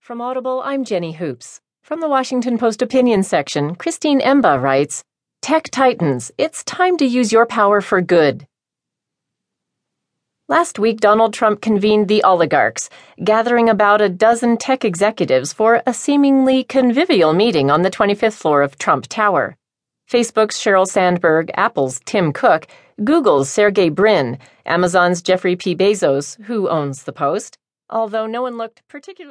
From Audible, I'm Jenny Hoops. From the Washington Post opinion section, Christine Emba writes Tech Titans, it's time to use your power for good. Last week, Donald Trump convened the oligarchs, gathering about a dozen tech executives for a seemingly convivial meeting on the 25th floor of Trump Tower. Facebook's Sheryl Sandberg, Apple's Tim Cook, Google's Sergey Brin, Amazon's Jeffrey P. Bezos, who owns the Post, although no one looked particularly